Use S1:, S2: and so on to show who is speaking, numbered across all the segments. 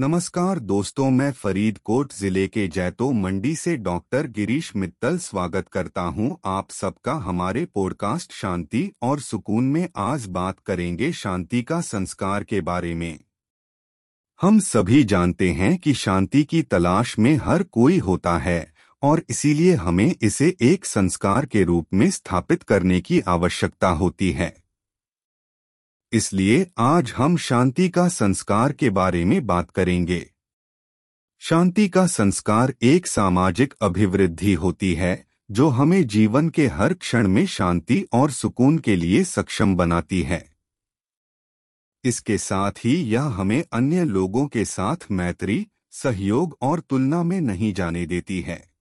S1: नमस्कार दोस्तों, मैं फरीदकोट ज़िले के जैतो मंडी से डॉक्टर गिरीश मित्तल स्वागत करता हूँ। आप सबका हमारे पॉडकास्ट शांति और सुकून में आज बात करेंगे शांति का संस्कार के बारे में। हम सभी जानते हैं कि शांति की तलाश में हर कोई होता है और इसीलिए हमें इसे एक संस्कार के रूप में स्थापित करने की आवश्यकता होती है। इसलिए आज हम शांति का संस्कार के बारे में बात करेंगे। शांति का संस्कार एक सामाजिक अभिवृद्धि होती है, जो हमें जीवन के हर क्षण में शांति और सुकून के लिए सक्षम बनाती है। इसके साथ ही यह हमें अन्य लोगों के साथ मैत्री, सहयोग और तुलना में नहीं जाने देती है।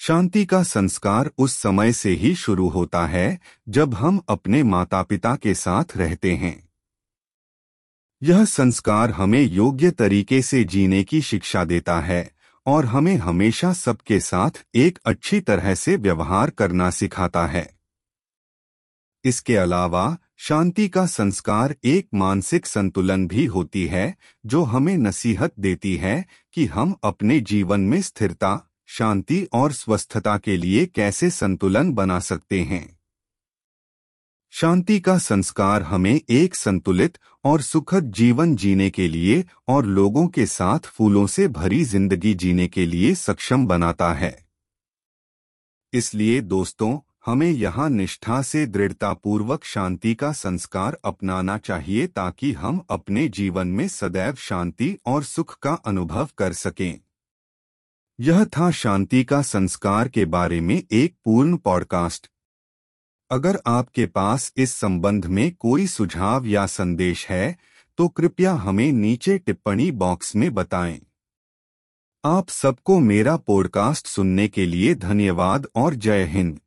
S1: शांति का संस्कार उस समय से ही शुरू होता है, जब हम अपने माता पिता के साथ रहते हैं। यह संस्कार हमें योग्य तरीके से जीने की शिक्षा देता है, और हमें हमेशा सबके साथ एक अच्छी तरह से व्यवहार करना सिखाता है। इसके अलावा, शांति का संस्कार एक मानसिक संतुलन भी होती है, जो हमें नसीहत देती है कि हम अपने जीवन में स्थिरता शांति और स्वस्थता के लिए कैसे संतुलन बना सकते हैं? शांति का संस्कार हमें एक संतुलित और सुखद जीवन जीने के लिए और लोगों के साथ फूलों से भरी ज़िंदगी जीने के लिए सक्षम बनाता है। इसलिए दोस्तों, हमें यहाँ निष्ठा से दृढ़तापूर्वक शांति का संस्कार अपनाना चाहिए ताकि हम अपने जीवन में सदैव शांति और सुख का अनुभव कर सकें। यह था शांति का संस्कार के बारे में एक पूर्ण पॉडकास्ट अगर आपके पास इस संबंध में कोई सुझाव या संदेश है तो कृपया हमें नीचे टिप्पणी बॉक्स में बताएँ। आप सबको मेरा पॉडकास्ट सुनने के लिए धन्यवाद और जय हिंद